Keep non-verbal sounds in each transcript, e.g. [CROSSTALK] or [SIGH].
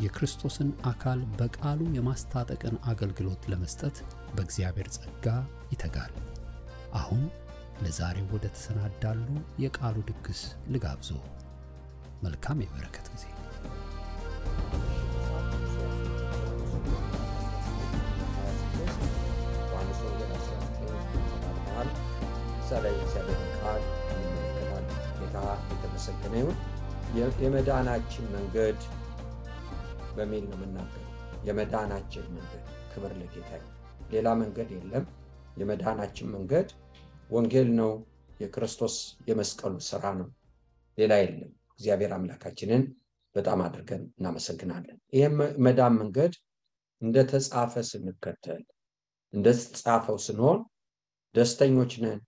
የክርስቶስን አካል በቃሉ የማስታጠቅን አገልግሎት ለመስጠት በእግዚአብሔር ጸጋ ይተጋል። አሁን ለዛሬው ወደ ተሰናዳሉ የቃሉ ድግስ ልጋብዞ። መልካም የበረከት ጊዜ። ቃል የተመሰገነ ይሁን። የመዳናችን መንገድ በሚል ነው የምናገረው። የመዳናችን መንገድ ክብር ለጌታ ሌላ መንገድ የለም። የመዳናችን መንገድ ወንጌል ነው። የክርስቶስ የመስቀሉ ስራ ነው። ሌላ የለም። እግዚአብሔር አምላካችንን በጣም አድርገን እናመሰግናለን። ይህ መዳን መንገድ እንደተጻፈ ስንከተል እንደተጻፈው ስንሆን ደስተኞች ነን።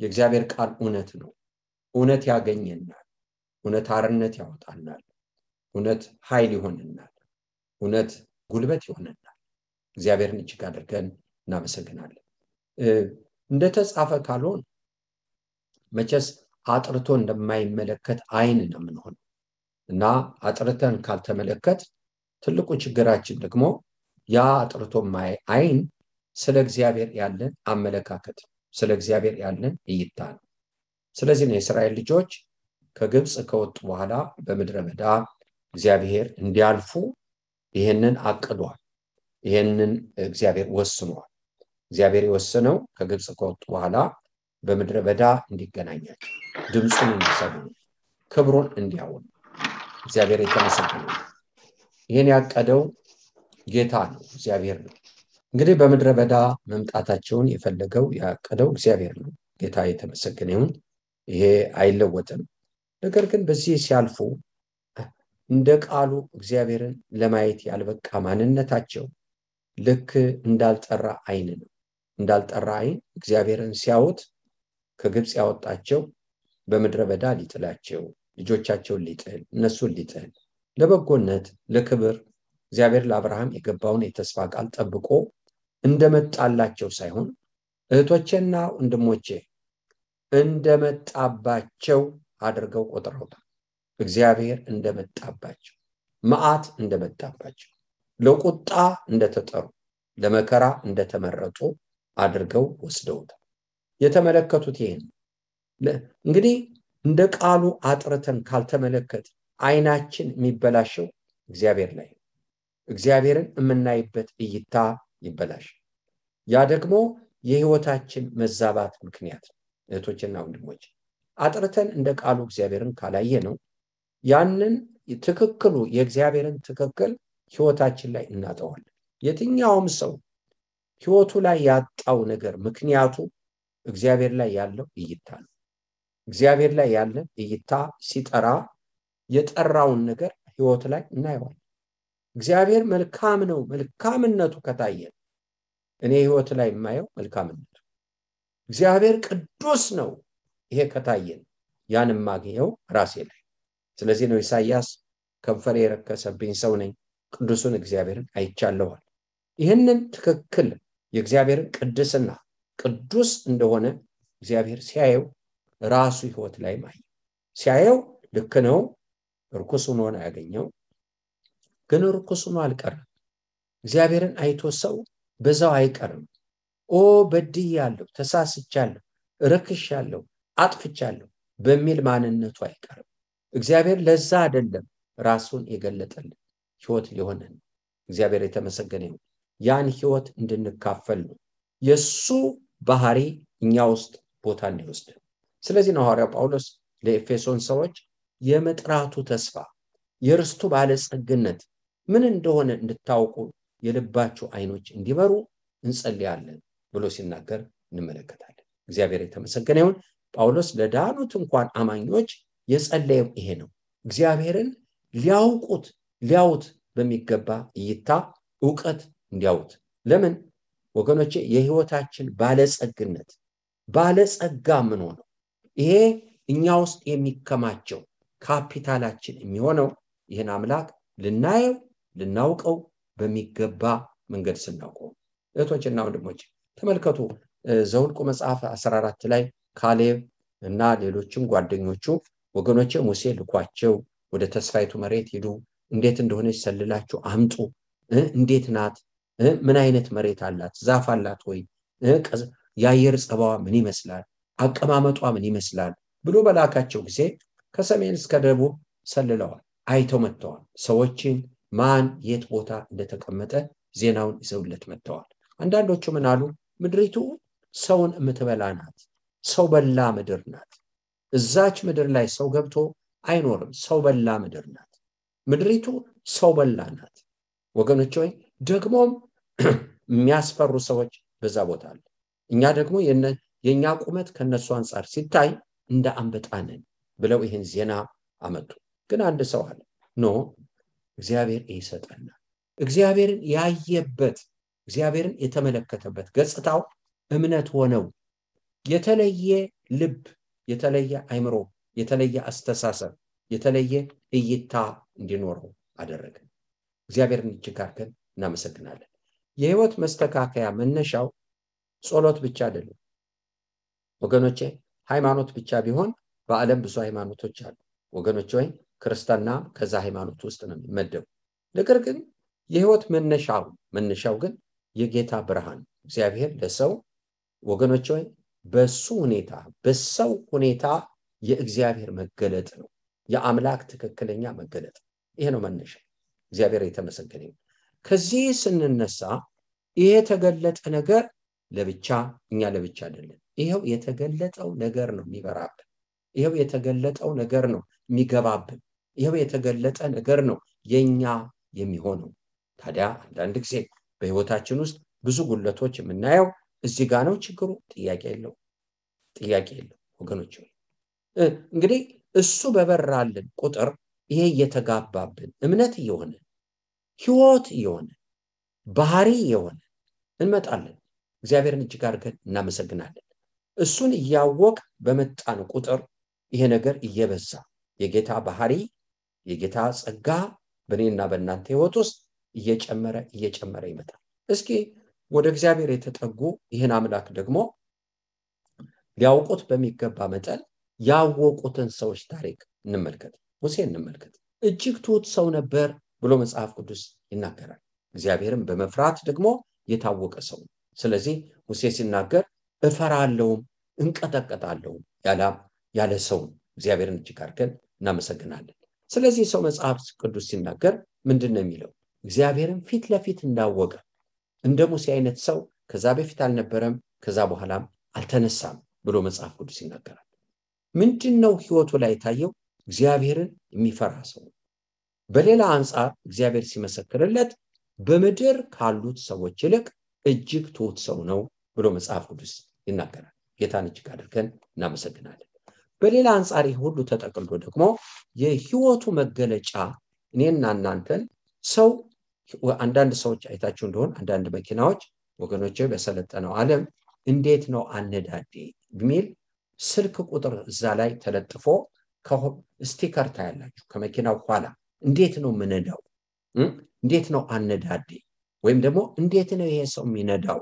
የእግዚአብሔር ቃል እውነት ነው። እውነት ያገኘናል። እውነት አርነት ያወጣናል። እውነት ኃይል ይሆንናል። እውነት ጉልበት ይሆንናል። እግዚአብሔርን እጅግ አድርገን እናመሰግናለን። እንደተጻፈ ካልሆን መቼስ አጥርቶ እንደማይመለከት አይን ነው የምንሆነው እና አጥርተን ካልተመለከት ትልቁ ችግራችን ደግሞ ያ አጥርቶ ማይ አይን ስለ እግዚአብሔር ያለን አመለካከት ስለ እግዚአብሔር ያለን እይታ ነው። ስለዚህ ነው የእስራኤል ልጆች ከግብፅ ከወጡ በኋላ በምድረ በዳ እግዚአብሔር እንዲያልፉ ይህንን አቅዷል። ይህንን እግዚአብሔር ወስኗል። እግዚአብሔር የወሰነው ከግብፅ ከወጡ በኋላ በምድረ በዳ እንዲገናኛቸው፣ ድምፁን እንዲሰሙ፣ ክብሩን እንዲያውኑ እግዚአብሔር የተመሰገነ ይህን ያቀደው ጌታ ነው፣ እግዚአብሔር ነው። እንግዲህ በምድረ በዳ መምጣታቸውን የፈለገው ያቀደው እግዚአብሔር ነው። ጌታ የተመሰገነ ይሁን። ይሄ አይለወጥም። ነገር ግን በዚህ ሲያልፉ እንደ ቃሉ እግዚአብሔርን ለማየት ያልበቃ ማንነታቸው ልክ እንዳልጠራ አይን ነው። እንዳልጠራ አይን እግዚአብሔርን ሲያዩት ከግብፅ ያወጣቸው በምድረ በዳ ሊጥላቸው፣ ልጆቻቸውን ሊጥል፣ እነሱን ሊጥል ለበጎነት ለክብር እግዚአብሔር ለአብርሃም የገባውን የተስፋ ቃል ጠብቆ እንደመጣላቸው ሳይሆን እህቶቼና ወንድሞቼ እንደመጣባቸው አድርገው ቆጥረውታል። እግዚአብሔር እንደመጣባቸው፣ መዓት እንደመጣባቸው፣ ለቁጣ እንደተጠሩ፣ ለመከራ እንደተመረጡ አድርገው ወስደውታል። የተመለከቱት ይህን እንግዲህ እንደ ቃሉ አጥርተን ካልተመለከት አይናችን የሚበላሸው እግዚአብሔር ላይ እግዚአብሔርን የምናይበት እይታ ይበላሽ። ያ ደግሞ የህይወታችን መዛባት ምክንያት ነው። እህቶችና ወንድሞች አጥርተን እንደ ቃሉ እግዚአብሔርን ካላየ ነው ያንን ትክክሉ የእግዚአብሔርን ትክክል ህይወታችን ላይ እናጠዋለን። የትኛውም ሰው ህይወቱ ላይ ያጣው ነገር ምክንያቱ እግዚአብሔር ላይ ያለው እይታ ነው። እግዚአብሔር ላይ ያለን እይታ ሲጠራ የጠራውን ነገር ህይወት ላይ እናየዋለን። እግዚአብሔር መልካም ነው። መልካምነቱ ከታየን እኔ ህይወት ላይ የማየው መልካምነቱ። እግዚአብሔር ቅዱስ ነው። ይሄ ከታየን ያን የማገኘው ራሴ ላይ። ስለዚህ ነው ኢሳያስ ከንፈሬ የረከሰብኝ ሰው ነኝ፣ ቅዱሱን እግዚአብሔርን አይቻለዋል። ይህንን ትክክል የእግዚአብሔርን ቅድስና ቅዱስ እንደሆነ እግዚአብሔር ሲያየው ራሱ ህይወት ላይ ማየ ሲያየው ልክ ነው፣ እርኩስ ሆኖ ነው ያገኘው ግን ርኩስ ሆኖ አልቀርም። እግዚአብሔርን አይቶ ሰው በዛው አይቀርም። ኦ በድያለሁ፣ ተሳስቻለሁ፣ ረክሻለሁ፣ አጥፍቻለሁ በሚል ማንነቱ አይቀርም። እግዚአብሔር ለዛ አይደለም ራሱን የገለጠልን ህይወት ሊሆነን። እግዚአብሔር የተመሰገነ ይሁን። ያን ህይወት እንድንካፈል ነው። የእሱ ባህሪ እኛ ውስጥ ቦታ እንዲወስድ። ስለዚህ ነው ሐዋርያው ጳውሎስ ለኤፌሶን ሰዎች የመጥራቱ ተስፋ የርስቱ ባለጸግነት ምን እንደሆነ እንድታውቁ የልባችሁ አይኖች እንዲበሩ እንጸልያለን ብሎ ሲናገር እንመለከታለን። እግዚአብሔር የተመሰገነ ይሁን። ጳውሎስ ለዳኑት እንኳን አማኞች የጸለየው ይሄ ነው። እግዚአብሔርን ሊያውቁት ሊያውት በሚገባ እይታ እውቀት እንዲያውት። ለምን ወገኖቼ? የህይወታችን ባለጸግነት ባለጸጋ ምን ሆነው ይሄ እኛ ውስጥ የሚከማቸው ካፒታላችን የሚሆነው ይህን አምላክ ልናየው ልናውቀው በሚገባ መንገድ ስናውቀው። እህቶችና ወንድሞች ተመልከቱ ዘውልቁ መጽሐፍ 14 ላይ ካሌብ እና ሌሎችም ጓደኞቹ ወገኖቼ ሙሴ ልኳቸው ወደ ተስፋይቱ መሬት ሂዱ፣ እንዴት እንደሆነች ሰልላችሁ አምጡ፣ እንዴት ናት፣ ምን አይነት መሬት አላት፣ ዛፍ አላት ወይ፣ የአየር ጸባዋ ምን ይመስላል፣ አቀማመጧ ምን ይመስላል? ብሎ በላካቸው ጊዜ ከሰሜን እስከ ደቡብ ሰልለዋል፣ አይተው መጥተዋል። ሰዎችን ማን የት ቦታ እንደተቀመጠ ዜናውን ይዘውለት መጥተዋል። አንዳንዶቹ ምን አሉ? ምድሪቱ ሰውን የምትበላ ናት፣ ሰው በላ ምድር ናት። እዛች ምድር ላይ ሰው ገብቶ አይኖርም፣ ሰው በላ ምድር ናት። ምድሪቱ ሰው በላ ናት። ወገኖች ወይ ደግሞም የሚያስፈሩ ሰዎች በዛ ቦታ አለ። እኛ ደግሞ የእኛ ቁመት ከነሱ አንጻር ሲታይ እንደ አንበጣ ነን ብለው ይህን ዜና አመጡ። ግን አንድ ሰው አለ ኖ እግዚአብሔር ይሰጠናል። እግዚአብሔርን ያየበት እግዚአብሔርን የተመለከተበት ገጽታው እምነት ሆነው የተለየ ልብ፣ የተለየ አይምሮ፣ የተለየ አስተሳሰብ፣ የተለየ እይታ እንዲኖረው አደረገ። እግዚአብሔርን እጅግ እናመሰግናለን። የህይወት መስተካከያ መነሻው ጸሎት ብቻ አይደለም ወገኖቼ። ሃይማኖት ብቻ ቢሆን በዓለም ብዙ ሃይማኖቶች አሉ ወገኖች፣ ወይ ክርስትና ከዛ ሃይማኖት ውስጥ ነው የሚመደቡ። ነገር ግን የህይወት መነሻው መነሻው ግን የጌታ ብርሃን እግዚአብሔር ለሰው ወገኖች ወይ በሱ ሁኔታ በሰው ሁኔታ የእግዚአብሔር መገለጥ ነው። የአምላክ ትክክለኛ መገለጥ ይሄ ነው መነሻ። እግዚአብሔር የተመሰገነ ከዚህ ስንነሳ ይሄ የተገለጠ ነገር ለብቻ እኛ ለብቻ አይደለም። ይኸው የተገለጠው ነገር ነው የሚበራብን። ይኸው የተገለጠው ነገር ነው የሚገባብን። ይኸው የተገለጠ ነገር ነው የኛ የሚሆነው። ታዲያ አንዳንድ ጊዜ በህይወታችን ውስጥ ብዙ ጉለቶች የምናየው እዚህ ጋ ነው ችግሩ። ጥያቄ የለው ጥያቄ የለው ወገኖች። እንግዲህ እሱ በበራልን ቁጥር ይሄ እየተጋባብን እምነት እየሆነ ህይወት እየሆነ ባህሪ እየሆነ እንመጣለን። እግዚአብሔርን እጅግ አድርገን እናመሰግናለን። እሱን እያወቅ በመጣን ቁጥር ይሄ ነገር እየበዛ የጌታ ባህሪ የጌታ ጸጋ በእኔና በእናንተ ህይወት ውስጥ እየጨመረ እየጨመረ ይመጣል። እስኪ ወደ እግዚአብሔር የተጠጉ ይህን አምላክ ደግሞ ሊያውቁት በሚገባ መጠን ያወቁትን ሰዎች ታሪክ እንመልከት። ሙሴ እንመልከት። እጅግ ትሑት ሰው ነበር ብሎ መጽሐፍ ቅዱስ ይናገራል። እግዚአብሔርን በመፍራት ደግሞ የታወቀ ሰው ነው። ስለዚህ ሙሴ ሲናገር እፈራለሁም እንቀጠቀጣለሁም ያለ ሰው እግዚአብሔርን እጅግ አድርገን እናመሰግናለን። ስለዚህ ሰው መጽሐፍ ቅዱስ ሲናገር ምንድን ነው የሚለው? እግዚአብሔርን ፊት ለፊት እንዳወቀ እንደ ሙሴ አይነት ሰው ከዛ በፊት አልነበረም፣ ከዛ በኋላም አልተነሳም ብሎ መጽሐፍ ቅዱስ ይናገራል። ምንድን ነው ህይወቱ ላይ የታየው? እግዚአብሔርን የሚፈራ ሰው። በሌላ አንጻር እግዚአብሔር ሲመሰክርለት በምድር ካሉት ሰዎች ይልቅ እጅግ ትሑት ሰው ነው ብሎ መጽሐፍ ቅዱስ ይናገራል። ጌታን እጅግ አድርገን እናመሰግናለን። በሌላ አንጻር ይህ ሁሉ ተጠቅልሎ ደግሞ የህይወቱ መገለጫ እኔና እናንተን ሰው አንዳንድ ሰዎች አይታችሁ እንደሆን አንዳንድ መኪናዎች ወገኖች በሰለጠነው ዓለም እንዴት ነው አነዳዴ የሚል ስልክ ቁጥር እዛ ላይ ተለጥፎ sticker ታያላችሁ ከመኪናው ኋላ። እንዴት ነው ምነዳው እንዴት ነው አነዳዴ ወይም ደግሞ እንዴት ነው ይሄ ሰው የሚነዳው?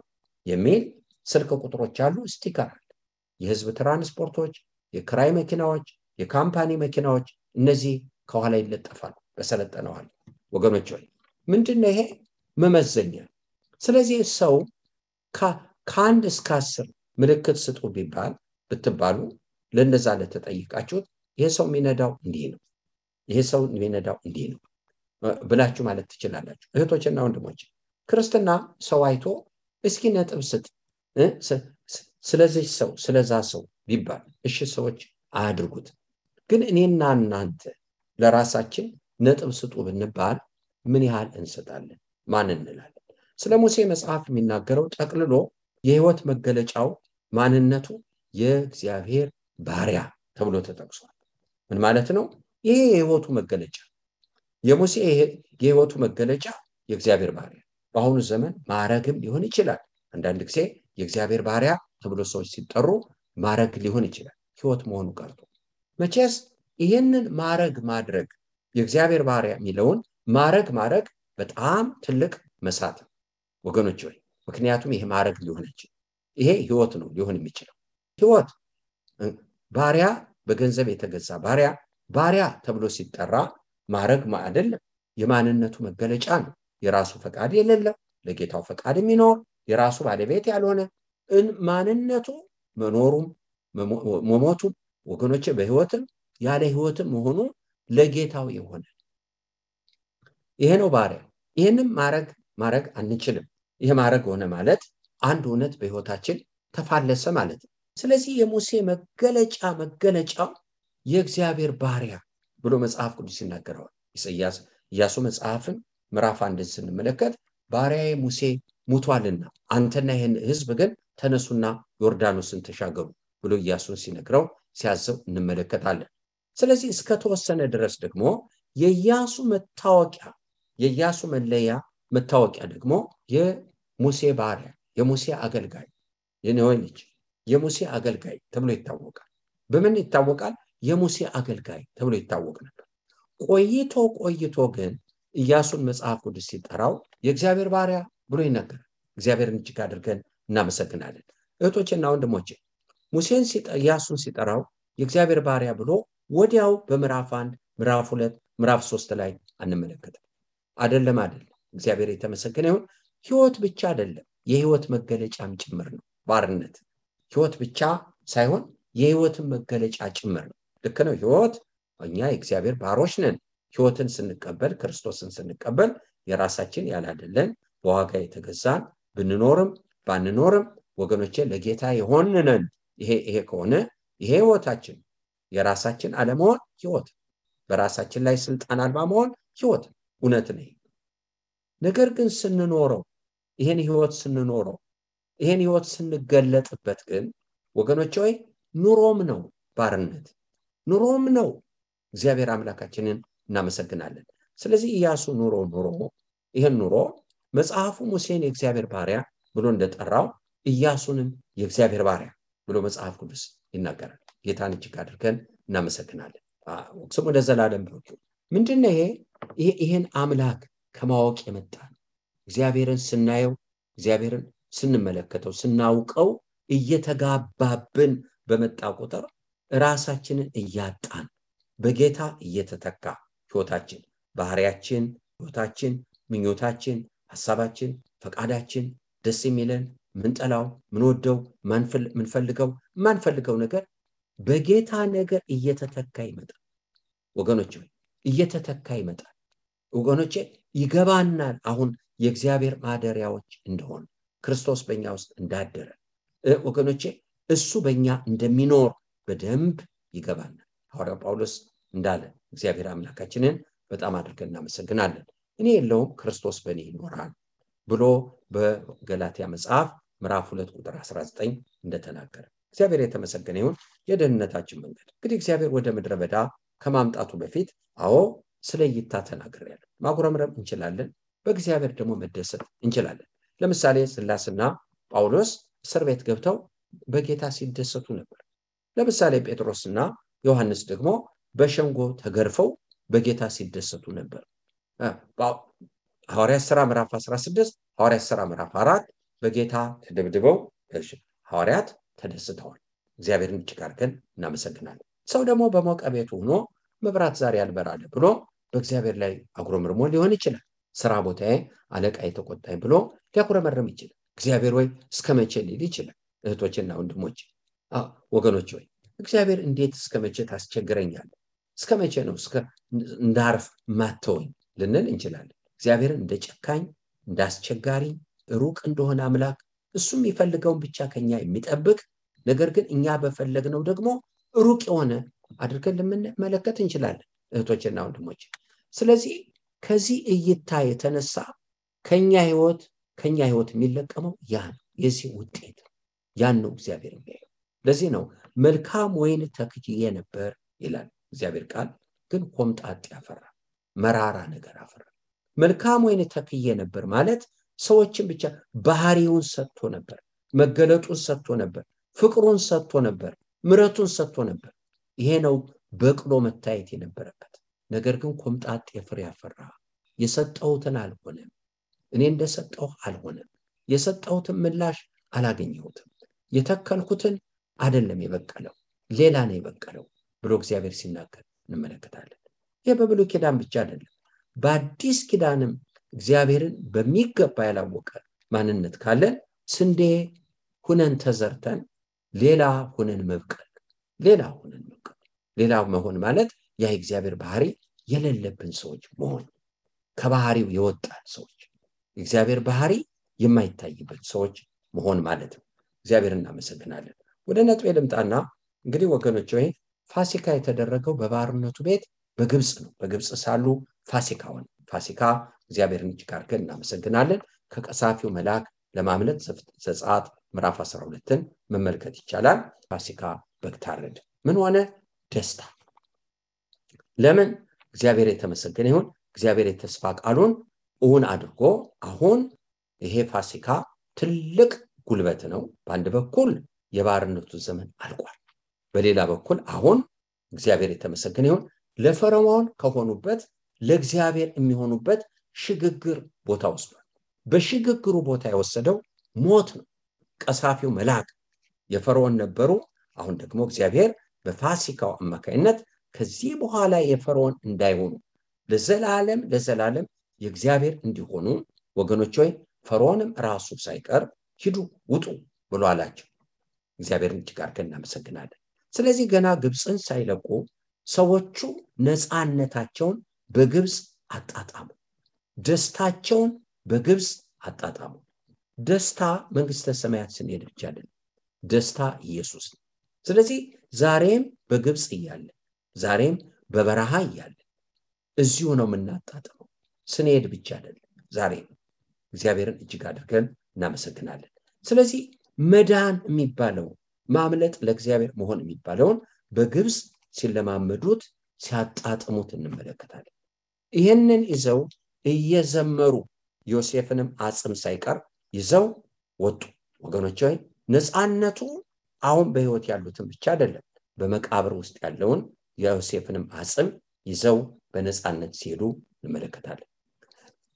የሚል ስልክ ቁጥሮች አሉ sticker አለ። የህዝብ ትራንስፖርቶች የክራይ መኪናዎች የ company መኪናዎች እነዚህ ከኋላ ይለጠፋሉ በሰለጠነው ዓለም ወገኖች ወይ ምንድን ነው ይሄ? መመዘኛ። ስለዚህ ሰው ከአንድ እስከ አስር ምልክት ስጡ ቢባል ብትባሉ ለነዛ ለተጠይቃችሁት ይሄ ሰው የሚነዳው እንዲህ ነው ይሄ ሰው የሚነዳው እንዲህ ነው ብላችሁ ማለት ትችላላችሁ። እህቶችና ወንድሞች ክርስትና ሰው አይቶ እስኪ ነጥብ ስጥ ስለዚህ ሰው ስለዛ ሰው ቢባል እሺ ሰዎች አያድርጉት። ግን እኔና እናንተ ለራሳችን ነጥብ ስጡ ብንባል ምን ያህል እንሰጣለን? ማን እንላለን? ስለ ሙሴ መጽሐፍ የሚናገረው ጠቅልሎ የህይወት መገለጫው ማንነቱ የእግዚአብሔር ባሪያ ተብሎ ተጠቅሷል። ምን ማለት ነው? ይሄ የህይወቱ መገለጫ የሙሴ የህይወቱ መገለጫ የእግዚአብሔር ባሪያ በአሁኑ ዘመን ማዕረግም ሊሆን ይችላል። አንዳንድ ጊዜ የእግዚአብሔር ባሪያ ተብሎ ሰዎች ሲጠሩ ማዕረግ ሊሆን ይችላል፣ ህይወት መሆኑ ቀርቶ። መቼስ ይህንን ማዕረግ ማድረግ የእግዚአብሔር ባሪያ የሚለውን ማዕረግ ማድረግ በጣም ትልቅ መሳት ነው። ወገኖች ወይ ምክንያቱም ይሄ ማዕረግ ሊሆን ይችል ይሄ ህይወት ነው ሊሆን የሚችለው። ህይወት ባሪያ በገንዘብ የተገዛ ባሪያ ባሪያ ተብሎ ሲጠራ ማዕረግ አይደለም። የማንነቱ መገለጫ ነው። የራሱ ፈቃድ የሌለው ለጌታው ፈቃድ የሚኖር የራሱ ባለቤት ያልሆነ ማንነቱ መኖሩም መሞቱም ወገኖች በህይወትም ያለ ህይወትም መሆኑ ለጌታው የሆነ ይሄ ነው ባሪያ። ይህንም ማድረግ ማድረግ አንችልም። ይህ ማድረግ ሆነ ማለት አንድ እውነት በህይወታችን ተፋለሰ ማለት ነው። ስለዚህ የሙሴ መገለጫ መገለጫው የእግዚአብሔር ባሪያ ብሎ መጽሐፍ ቅዱስ ይናገረዋል። ኢሳያስ ኢያሱ መጽሐፍን ምዕራፍ አንድን ስንመለከት ባሪያዬ ሙሴ ሙቷልና አንተና ይህን ህዝብ ግን ተነሱና ዮርዳኖስን ተሻገሩ ብሎ ኢያሱን ሲነግረው ሲያዘው እንመለከታለን። ስለዚህ እስከተወሰነ ድረስ ደግሞ የኢያሱ መታወቂያ የኢያሱ መለያ መታወቂያ ደግሞ የሙሴ ባሪያ የሙሴ አገልጋይ የነዌ ልጅ የሙሴ አገልጋይ ተብሎ ይታወቃል። በምን ይታወቃል? የሙሴ አገልጋይ ተብሎ ይታወቅ ነበር። ቆይቶ ቆይቶ ግን ኢያሱን መጽሐፍ ቅዱስ ሲጠራው የእግዚአብሔር ባሪያ ብሎ ይነገራል። እግዚአብሔርን እጅግ አድርገን እናመሰግናለን። እህቶችና ወንድሞቼ ሙሴን ኢያሱን ሲጠራው የእግዚአብሔር ባሪያ ብሎ ወዲያው በምዕራፍ አንድ ምዕራፍ ሁለት ምዕራፍ ሶስት ላይ አንመለከትም አደለም አደለም እግዚአብሔር የተመሰገነ ይሁን። ህይወት ብቻ አይደለም የህይወት መገለጫም ጭምር ነው ባርነት። ህይወት ብቻ ሳይሆን የህይወትን መገለጫ ጭምር ነው። ልክ ነው። ህይወት እኛ የእግዚአብሔር ባሮች ነን። ህይወትን ስንቀበል ክርስቶስን ስንቀበል የራሳችን ያላደለን በዋጋ የተገዛን ብንኖርም ባንኖርም ወገኖቼ ለጌታ የሆንነን። ይሄ ይሄ ከሆነ ይሄ ህይወታችን የራሳችን አለመሆን ህይወት በራሳችን ላይ ስልጣን አልባ መሆን ህይወት እውነት ነው ነገር ግን ስንኖረው ይሄን ህይወት ስንኖረው ይሄን ህይወት ስንገለጥበት ግን ወገኖች ወይ ኑሮም ነው ባርነት ኑሮም ነው እግዚአብሔር አምላካችንን እናመሰግናለን። ስለዚህ ኢያሱ ኑሮ ኑሮ ይህን ኑሮ መጽሐፉ ሙሴን የእግዚአብሔር ባሪያ ብሎ እንደጠራው ኢያሱንም የእግዚአብሔር ባሪያ ብሎ መጽሐፍ ቅዱስ ይናገራል። ጌታን እጅግ አድርገን እናመሰግናለን። ስሙ ለዘላለም ብሩክ ምንድነው ይሄ ይሄን አምላክ ከማወቅ የመጣ እግዚአብሔርን ስናየው እግዚአብሔርን ስንመለከተው ስናውቀው እየተጋባብን በመጣ ቁጥር ራሳችንን እያጣን በጌታ እየተተካ ህይወታችን ባህሪያችን ህይወታችን ምኞታችን ሀሳባችን ፈቃዳችን ደስ የሚለን ምንጠላው ምንወደው ምንፈልገው ማንፈልገው ነገር በጌታ ነገር እየተተካ ይመጣል። ወገኖች እየተተካ ይመጣል። ወገኖቼ ይገባናል አሁን የእግዚአብሔር ማደሪያዎች እንደሆነ ክርስቶስ በእኛ ውስጥ እንዳደረ። ወገኖቼ እሱ በእኛ እንደሚኖር በደንብ ይገባናል። ሐዋርያው ጳውሎስ እንዳለ እግዚአብሔር አምላካችንን በጣም አድርገን እናመሰግናለን። እኔ የለውም ክርስቶስ በእኔ ይኖራል ብሎ በገላትያ መጽሐፍ ምዕራፍ ሁለት ቁጥር 19 እንደተናገረ። እግዚአብሔር የተመሰገነ ይሁን። የደህንነታችን መንገድ እንግዲህ እግዚአብሔር ወደ ምድረ በዳ ከማምጣቱ በፊት አዎ ስለ እይታ ተናግሬያለሁ። ማጉረምረም እንችላለን በእግዚአብሔር ደግሞ መደሰት እንችላለን። ለምሳሌ ስላስና ጳውሎስ እስር ቤት ገብተው በጌታ ሲደሰቱ ነበር። ለምሳሌ ጴጥሮስና ዮሐንስ ደግሞ በሸንጎ ተገርፈው በጌታ ሲደሰቱ ነበር። ሐዋርያ ስራ ምዕራፍ 16 ሐዋርያ ስራ ምዕራፍ አራት በጌታ ተደብድበው ሐዋርያት ተደስተዋል። እግዚአብሔርን እጅግ አድርገን እናመሰግናለን። ሰው ደግሞ በሞቀ ቤቱ ሆኖ መብራት ዛሬ ያልበራለ ብሎ በእግዚአብሔር ላይ አጉረምርሞ ሊሆን ይችላል። ስራ ቦታዬ አለቃ የተቆጣኝ ብሎ ሊያጉረመርም ይችላል። እግዚአብሔር ወይ እስከ መቼ ሊል ይችላል? እህቶችና ወንድሞች ወገኖች ወይ እግዚአብሔር እንዴት እስከ መቼ ታስቸግረኛለ እስከ መቼ ነው እንዳርፍ ማተወኝ ልንል እንችላለን። እግዚአብሔርን እንደ ጨካኝ እንደ አስቸጋሪ ሩቅ እንደሆነ አምላክ እሱ የሚፈልገውን ብቻ ከኛ የሚጠብቅ ነገር ግን እኛ በፈለግነው ደግሞ ሩቅ የሆነ አድርገን ልንመለከት እንችላለን እህቶችና ወንድሞች ስለዚህ ከዚህ እይታ የተነሳ ከኛ ህይወት ከኛ ህይወት የሚለቀመው ያ ነው የዚህ ውጤት ያን ነው እግዚአብሔር የሚያየው። ለዚህ ነው መልካም ወይን ተክዬ ነበር ይላል እግዚአብሔር ቃል ግን ኮምጣጤ ያፈራ መራራ ነገር አፈራ። መልካም ወይን ተክዬ ነበር ማለት ሰዎችን ብቻ ባህሪውን ሰጥቶ ነበር መገለጡን ሰጥቶ ነበር ፍቅሩን ሰጥቶ ነበር ምረቱን ሰጥቶ ነበር ይሄ ነው በቅሎ መታየት የነበረበት። ነገር ግን ኮምጣጤ ፍሬ ያፈራ የሰጠሁትን አልሆነም። እኔ እንደሰጠው አልሆነም። የሰጠሁትን ምላሽ አላገኘሁትም። የተከልኩትን አደለም የበቀለው ሌላ ነው የበቀለው ብሎ እግዚአብሔር ሲናገር እንመለከታለን። ይህ በብሉይ ኪዳን ብቻ አይደለም። በአዲስ ኪዳንም እግዚአብሔርን በሚገባ ያላወቀ ማንነት ካለን ስንዴ ሁነን ተዘርተን ሌላ ሁነን መብቀል ሌላ ሁነን መብቀል ሌላ መሆን ማለት ያ እግዚአብሔር ባህሪ የሌለብን ሰዎች መሆን ከባህሪው የወጣን ሰዎች እግዚአብሔር ባህሪ የማይታይበት ሰዎች መሆን ማለት ነው። እግዚአብሔር እናመሰግናለን። ወደ ነጥቤ ልምጣና እንግዲህ ወገኖች ወይ ፋሲካ የተደረገው በባርነቱ ቤት በግብፅ ነው። በግብፅ ሳሉ ፋሲካ ሆነ ፋሲካ እግዚአብሔርን እጅግ እናመሰግናለን። ከቀሳፊው መልአክ ለማምለጥ ዘጸአት ምዕራፍ 12ን መመልከት ይቻላል። ፋሲካ በግ ታረደ ምን ሆነ? ደስታ። ለምን? እግዚአብሔር የተመሰገነ ይሁን። እግዚአብሔር የተስፋ ቃሉን እውን አድርጎ አሁን ይሄ ፋሲካ ትልቅ ጉልበት ነው። በአንድ በኩል የባርነቱ ዘመን አልቋል። በሌላ በኩል አሁን እግዚአብሔር የተመሰገነ ይሁን። ለፈርዖን ከሆኑበት ለእግዚአብሔር የሚሆኑበት ሽግግር ቦታ ወስዷል። በሽግግሩ ቦታ የወሰደው ሞት ነው። ቀሳፊው መልአክ የፈርዖን ነበሩ አሁን ደግሞ እግዚአብሔር በፋሲካው አማካይነት ከዚህ በኋላ የፈርዖን እንዳይሆኑ ለዘላለም ለዘላለም የእግዚአብሔር እንዲሆኑ ወገኖች ወይ ፈርዖንም ራሱ ሳይቀር ሂዱ ውጡ ብሎ አላቸው። እግዚአብሔርን እጅግ አድርገን እናመሰግናለን። ስለዚህ ገና ግብፅን ሳይለቁ ሰዎቹ ነፃነታቸውን በግብፅ አጣጣሙ። ደስታቸውን በግብፅ አጣጣሙ። ደስታ መንግስተ ሰማያት ስንሄድ ብቻ ደስታ ኢየሱስ ነው ስለዚህ ዛሬም በግብፅ እያለ ዛሬም በበረሃ እያለ እዚሁ ነው የምናጣጥመው። ስንሄድ ብቻ አይደለም ዛሬ እግዚአብሔርን እጅግ አድርገን እናመሰግናለን። ስለዚህ መዳን የሚባለው ማምለጥ ለእግዚአብሔር መሆን የሚባለውን በግብፅ ሲለማመዱት ሲያጣጥሙት እንመለከታለን። ይህንን ይዘው እየዘመሩ ዮሴፍንም አጽም ሳይቀር ይዘው ወጡ። ወገኖች ወይ ነፃነቱ አሁን በህይወት ያሉትን ብቻ አይደለም በመቃብር ውስጥ ያለውን የዮሴፍንም አጽም ይዘው በነፃነት ሲሄዱ እንመለከታለን።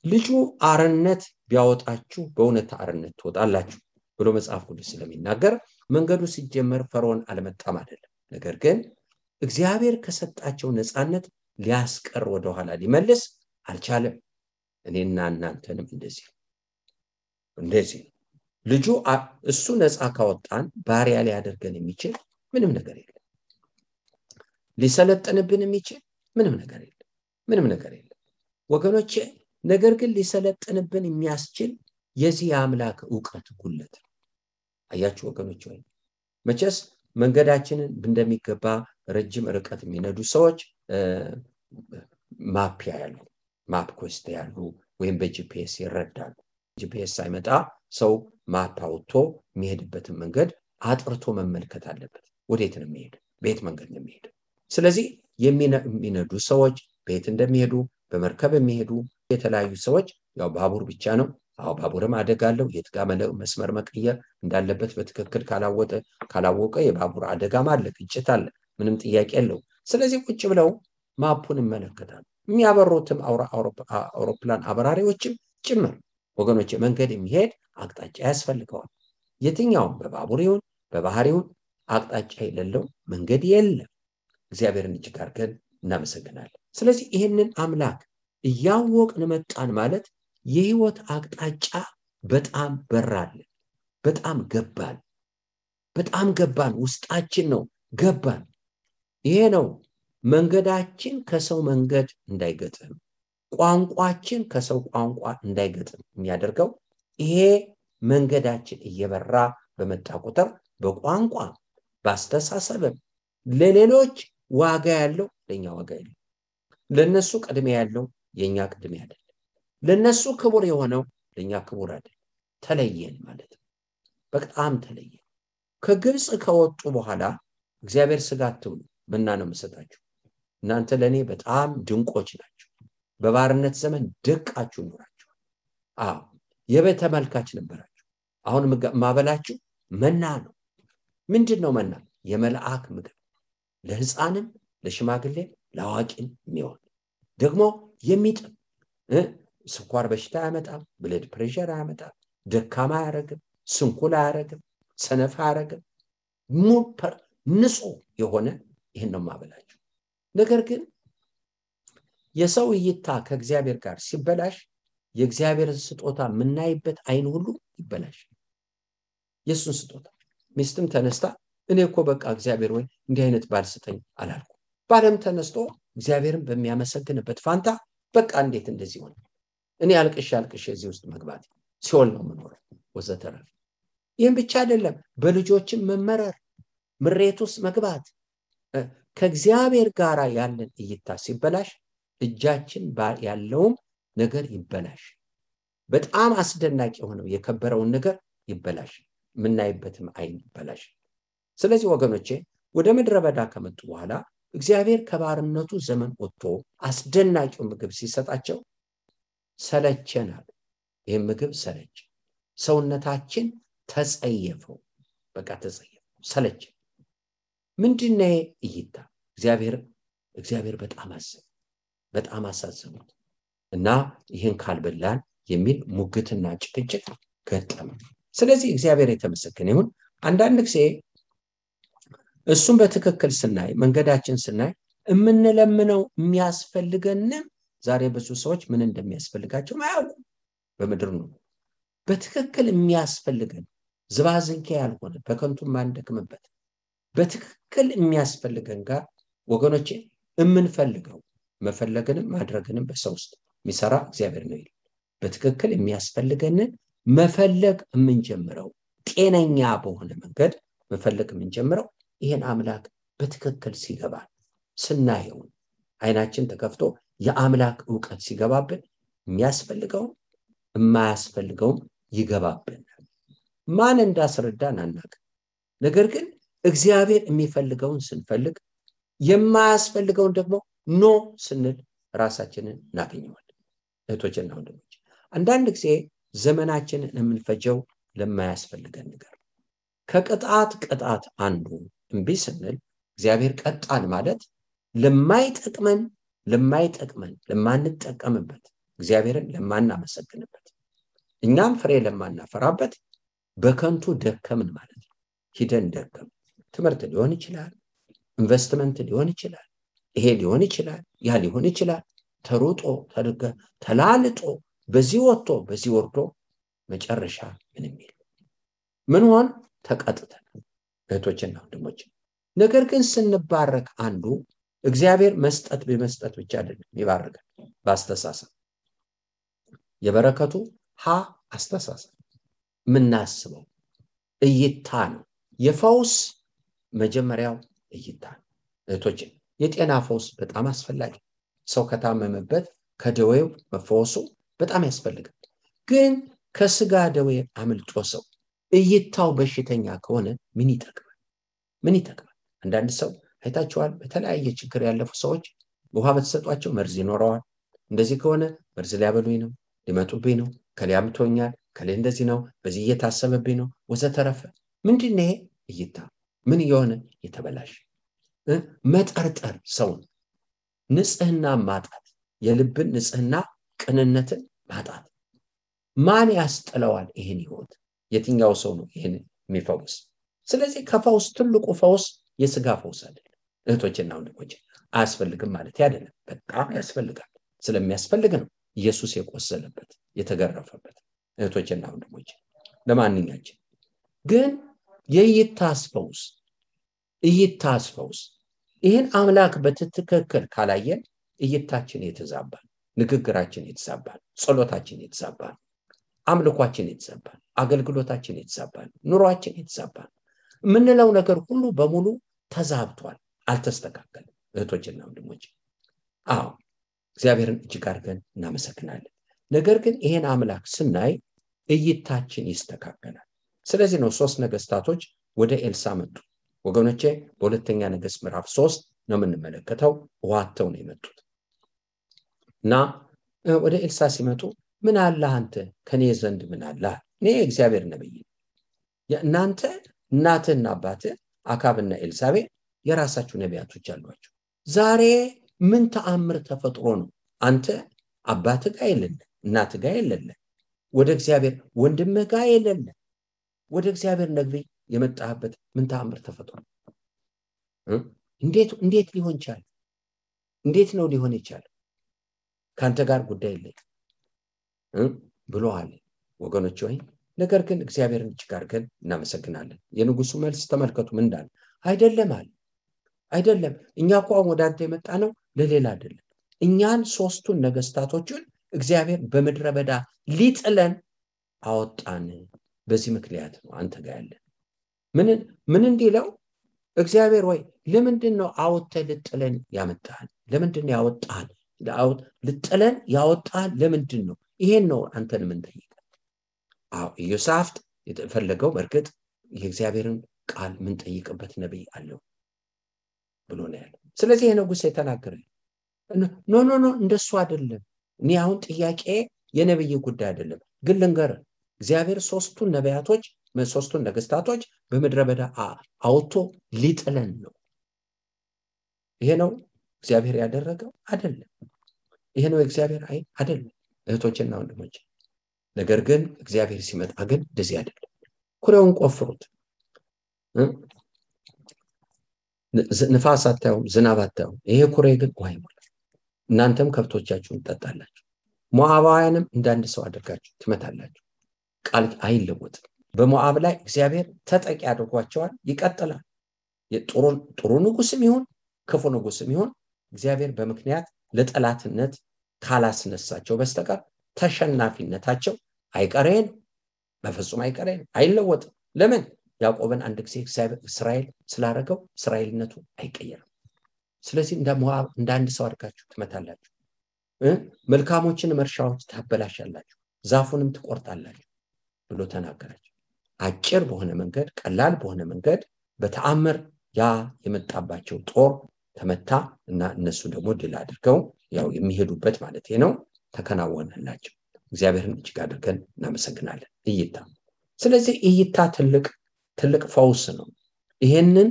ልጁ አርነት ቢያወጣችሁ በእውነት አርነት ትወጣላችሁ ብሎ መጽሐፍ ቅዱስ ስለሚናገር መንገዱ ሲጀመር ፈርዖን አልመጣም አይደለም። ነገር ግን እግዚአብሔር ከሰጣቸው ነፃነት ሊያስቀር ወደኋላ ሊመልስ አልቻለም። እኔና እናንተንም እንደዚህ እንደዚህ ልጁ እሱ ነፃ ካወጣን ባሪያ ሊያደርገን የሚችል ምንም ነገር የለም። ሊሰለጥንብን የሚችል ምንም ነገር የለም። ምንም ነገር የለም። ወገኖቼ ነገር ግን ሊሰለጥንብን የሚያስችል የዚህ የአምላክ እውቀት ጉድለት ነው። አያችሁ ወገኖች ወይ? መቼስ መንገዳችንን እንደሚገባ ረጅም ርቀት የሚነዱ ሰዎች map ያሉ MapQuest ያሉ ወይም በ GPS ይረዳሉ። GPS ሳይመጣ ሰው map የሚሄድበትን መንገድ አጥርቶ መመልከት አለበት። ወዴት ነው የሚሄድ? በየት መንገድ ነው የሚሄድ። ስለዚህ የሚነዱ ሰዎች በየት እንደሚሄዱ በመርከብ የሚሄዱ የተለያዩ ሰዎች ያው ባቡር ብቻ ነው። አዎ ባቡርም አደጋ አለው። የት መስመር መቀየር እንዳለበት በትክክል ካላወጠ ካላወቀ የባቡር አደጋም አለ ግጭት አለ ምንም ጥያቄ የለው ስለዚህ ቁጭ ብለው ማፑን ይመለከታሉ። የሚያበሩትም አውሮፕላን አበራሪዎችም ጭምር ወገኖች መንገድ የሚሄድ አቅጣጫ ያስፈልገዋል። የትኛውም በባቡር ይሁን በባህር ይሁን አቅጣጫ የሌለው መንገድ የለም። እግዚአብሔርን እጅግ አድርገን እናመሰግናለን። ስለዚህ ይህንን አምላክ እያወቅን መጣን ማለት የህይወት አቅጣጫ በጣም በራለን በጣም ገባን በጣም ገባን። ውስጣችን ነው ገባን። ይሄ ነው መንገዳችን ከሰው መንገድ እንዳይገጥም ቋንቋችን ከሰው ቋንቋ እንዳይገጥም የሚያደርገው ይሄ መንገዳችን እየበራ በመጣ ቁጥር በቋንቋ በአስተሳሰብም ለሌሎች ዋጋ ያለው ለእኛ ዋጋ የለው። ለእነሱ ቅድሚያ ያለው የእኛ ቅድሚያ አይደለም። ለእነሱ ክቡር የሆነው ለእኛ ክቡር አይደለም። ተለየን ማለት ነው። በጣም ተለየን። ከግብፅ ከወጡ በኋላ እግዚአብሔር ስጋ አትብሉ መና ነው የምሰጣችሁ፣ እናንተ ለእኔ በጣም ድንቆች ናቸው፣ በባርነት ዘመን ደቃችሁ ኖራችኋል። አዎ የቤት ተመልካች ነበራችሁ። አሁን ማበላችሁ መና ነው። ምንድን ነው መና? የመልአክ ምግብ ለሕፃንም ለሽማግሌም ለአዋቂም የሚሆን ደግሞ የሚጥም ስኳር በሽታ አያመጣም፣ ብለድ ፕሬሸር አያመጣም፣ ደካማ አያረግም፣ ስንኩል አያረግም፣ ሰነፍ አያረግም። ንጹህ የሆነ ይህን ነው ማበላቸው። ነገር ግን የሰው እይታ ከእግዚአብሔር ጋር ሲበላሽ የእግዚአብሔርን ስጦታ የምናይበት አይን ሁሉ ይበላሽ። የእሱን ስጦታ ሚስትም ተነስታ እኔ እኮ በቃ እግዚአብሔር ወይ እንዲህ አይነት ባል ስጠኝ አላልኩ። ባለም ተነስቶ እግዚአብሔርን በሚያመሰግንበት ፋንታ በቃ እንዴት እንደዚህ ሆነ፣ እኔ አልቅሼ አልቅሼ እዚህ ውስጥ መግባት ሲኦል ነው የምኖረው ወዘተረፈ። ይህም ብቻ አይደለም፣ በልጆችም መመረር፣ ምሬት ውስጥ መግባት ከእግዚአብሔር ጋር ያለን እይታ ሲበላሽ እጃችን ያለውም ነገር ይበላሽ። በጣም አስደናቂ የሆነው የከበረውን ነገር ይበላሽ፣ የምናይበትም አይን ይበላሽ። ስለዚህ ወገኖቼ ወደ ምድረ በዳ ከመጡ በኋላ እግዚአብሔር ከባርነቱ ዘመን ወጥቶ አስደናቂው ምግብ ሲሰጣቸው ሰለቸናል። ይህም ምግብ ሰለች፣ ሰውነታችን ተጸየፈው። በቃ ተጸየፈው፣ ሰለችን። ምንድነ እይታ እግዚአብሔር እግዚአብሔር በጣም አሰብ በጣም አሳዘኑት እና ይህን ካልበላን የሚል ሙግትና ጭቅጭቅ ገጠመ። ስለዚህ እግዚአብሔር የተመሰገነ ይሁን። አንዳንድ ጊዜ እሱም በትክክል ስናይ መንገዳችን ስናይ የምንለምነው የሚያስፈልገንም ዛሬ ብዙ ሰዎች ምን እንደሚያስፈልጋቸው አያውቁም። በምድር ነው በትክክል የሚያስፈልገን ዝባዝንኬ ያልሆነ በከንቱ ማንደክምበት በትክክል የሚያስፈልገን ጋር ወገኖቼ የምንፈልገው መፈለግንም ማድረግንም በሰው ውስጥ የሚሰራ እግዚአብሔር ነው ይል በትክክል የሚያስፈልገንን መፈለግ የምንጀምረው ጤነኛ በሆነ መንገድ መፈለግ የምንጀምረው ይህን አምላክ በትክክል ሲገባል ስናየውን አይናችን ተከፍቶ የአምላክ እውቀት ሲገባብን የሚያስፈልገውም የማያስፈልገውም ይገባብናል። ማን እንዳስረዳን አናውቅም። ነገር ግን እግዚአብሔር የሚፈልገውን ስንፈልግ የማያስፈልገውን ደግሞ ኖ ስንል ራሳችንን እናገኘዋለን። እህቶችና ወንድሞች አንዳንድ ጊዜ ዘመናችንን የምንፈጀው ለማያስፈልገን ነገር ከቅጣት ቅጣት አንዱ እምቢ ስንል እግዚአብሔር ቀጣን ማለት ለማይጠቅመን ለማይጠቅመን ለማንጠቀምበት እግዚአብሔርን ለማናመሰግንበት እኛም ፍሬ ለማናፈራበት በከንቱ ደከምን ማለት ነው። ሂደን ደከም ትምህርት ሊሆን ይችላል፣ ኢንቨስትመንት ሊሆን ይችላል፣ ይሄ ሊሆን ይችላል፣ ያ ሊሆን ይችላል። ተሩጦ ተላልጦ በዚህ ወጥቶ በዚህ ወርዶ መጨረሻ ምንም የለም። ምን ሆን ተቀጥተን እህቶችና ወንድሞች። ነገር ግን ስንባረክ አንዱ እግዚአብሔር መስጠት በመስጠት ብቻ አይደለም ይባርካል። በአስተሳሰብ የበረከቱ ሀ አስተሳሰብ የምናስበው እይታ ነው። የፈውስ መጀመሪያው እይታ ነው። እህቶችን የጤና ፈውስ በጣም አስፈላጊ ሰው ከታመመበት ከደዌው መፈወሱ በጣም ያስፈልጋል። ግን ከስጋ ደዌ አምልጦ ሰው እይታው በሽተኛ ከሆነ ምን ይጠቅማል? ምን ይጠቅማል? አንዳንድ ሰው አይታችኋል። በተለያየ ችግር ያለፉ ሰዎች ውሃ በተሰጧቸው መርዝ ይኖረዋል። እንደዚህ ከሆነ መርዝ ሊያበሉኝ ነው፣ ሊመጡብኝ ነው፣ ከሌ አምቶኛል፣ ከሌ እንደዚህ ነው፣ በዚህ እየታሰበብኝ ነው፣ ወዘተረፈ። ምንድን ይሄ እይታ? ምን እየሆነ የተበላሽ መጠርጠር፣ ሰውን ንጽህና ማጣት፣ የልብን ንጽህና ቅንነትን ማጣት። ማን ያስጥለዋል ይህን ህይወት? የትኛው ሰው ነው ይህን የሚፈውስ? ስለዚህ ከፈውስ ትልቁ ፈውስ የስጋ ፈውስ አይደለም። እህቶችና ወንድሞች አያስፈልግም ማለት አይደለም። በጣም ያስፈልጋል። ስለሚያስፈልግ ነው ኢየሱስ የቆሰለበት የተገረፈበት። እህቶችና ወንድሞች ለማንኛችን ግን የእይታስ ፈውስ እይታስ ፈውስ ይህን አምላክ በትክክል ካላየን እይታችን የተዛባል። ንግግራችን የተዛባ ጸሎታችን የተዛባ አምልኳችን የተዛባ አገልግሎታችን የተዛባ ኑሯችን የተዛባ የምንለው ነገር ሁሉ በሙሉ ተዛብቷል፣ አልተስተካከልም። እህቶችና ወንድሞች፣ አዎ እግዚአብሔርን እጅግ አድርገን እናመሰግናለን። ነገር ግን ይሄን አምላክ ስናይ እይታችን ይስተካከላል። ስለዚህ ነው ሶስት ነገስታቶች ወደ ኤልሳ መጡ። ወገኖቼ በሁለተኛ ነገስት ምዕራፍ ሶስት ነው የምንመለከተው። ዋተው ነው የመጡት እና ወደ ኤልሳ ሲመጡ ምን አለህ አንተ ከኔ ዘንድ ምን አለህ? እኔ እግዚአብሔር ነብይ እናንተ እናትህና አባትህ አካብና ኤልሳቤጥ የራሳችሁ ነቢያቶች አሏቸው። ዛሬ ምን ተአምር ተፈጥሮ ነው አንተ አባትህ ጋር የሌለ እናትህ ጋር የሌለ ወደ እግዚአብሔር ወንድምህ ጋር የሌለ ወደ እግዚአብሔር ነግሪ የመጣህበት ምን ተአምር ተፈጥሮ እንዴት እንዴት ሊሆን ቻለ? እንዴት ነው ሊሆን የቻለ? ከአንተ ጋር ጉዳይ የለኝ ብሎ አለ። ወገኖች ወይ ነገር ግን እግዚአብሔርን እጅግ አድርገን እናመሰግናለን። የንጉሱ መልስ ተመልከቱ ምን እንዳለ። አይደለም አለ አይደለም፣ እኛ እኮ ወደ አንተ የመጣ ነው ለሌላ አይደለም። እኛን ሶስቱን ነገስታቶችን እግዚአብሔር በምድረ በዳ ሊጥለን አወጣን። በዚህ ምክንያት ነው አንተ ጋር ያለን። ምን እንዲለው እግዚአብሔር ወይ ለምንድን ነው አውጥተህ ልጥለን ያመጣህን? ለምንድን ነው ያወጣህን? ልጥለን ያወጣህን ለምንድን ነው? ይሄን ነው አንተን የምንጠይቀው። አዎ ኢዮሳፍጥ የተፈለገው በእርግጥ የእግዚአብሔርን ቃል የምንጠይቅበት ነቢይ አለው ብሎ ነው ያለው። ስለዚህ ንጉሥ የተናገረ no no no እንደሱ አይደለም። እኔ አሁን ጥያቄ የነብይ ጉዳይ አይደለም፣ ግን ልንገርህ እግዚአብሔር ሶስቱን ነቢያቶች ሶስቱን ነገስታቶች በምድረ በዳ አውጥቶ ሊጥለን ነው። ይሄ ነው እግዚአብሔር ያደረገው አይደለም። ይሄ ነው እግዚአብሔር አይ አይደለም። እህቶችና ወንድሞች፣ ነገር ግን እግዚአብሔር ሲመጣ ግን እንደዚህ አይደለም። ኩሬውን ቆፍሩት። ንፋስ አታዩም፣ ዝናብ አታዩም። ይሄ ኩሬ ግን ውሃ እናንተም ከብቶቻችሁን ትጠጣላችሁ። ሞዓባውያንም እንዳንድ ሰው አድርጋችሁ ትመታላችሁ። ቃል አይለወጥም። በሞዓብ ላይ እግዚአብሔር ተጠቂ አድርጓቸዋል። ይቀጥላል። ጥሩ ንጉስም ይሁን ክፉ ንጉስም ይሁን እግዚአብሔር በምክንያት ለጠላትነት ካላስነሳቸው በስተቀር ተሸናፊነታቸው አይቀሬ ነው። በፍጹም አይቀሬ ነው። አይለወጥም። ለምን? ያዕቆብን አንድ ጊዜ እስራኤል ስላደረገው እስራኤልነቱ አይቀየርም። ስለዚህ እንደ ሞዓብ እንደ አንድ ሰው አድርጋችሁ ትመታላችሁ። መልካሞችን እርሻዎች ታበላሻላችሁ፣ ዛፉንም ትቆርጣላችሁ ብሎ ተናገራቸው። አጭር በሆነ መንገድ፣ ቀላል በሆነ መንገድ በተአምር ያ የመጣባቸው ጦር ተመታ እና እነሱ ደግሞ ድል አድርገው ያው የሚሄዱበት ማለት ነው ተከናወነላቸው። እግዚአብሔርን እጅግ አድርገን እናመሰግናለን። እይታ ስለዚህ እይታ ትልቅ ትልቅ ፈውስ ነው። ይሄንን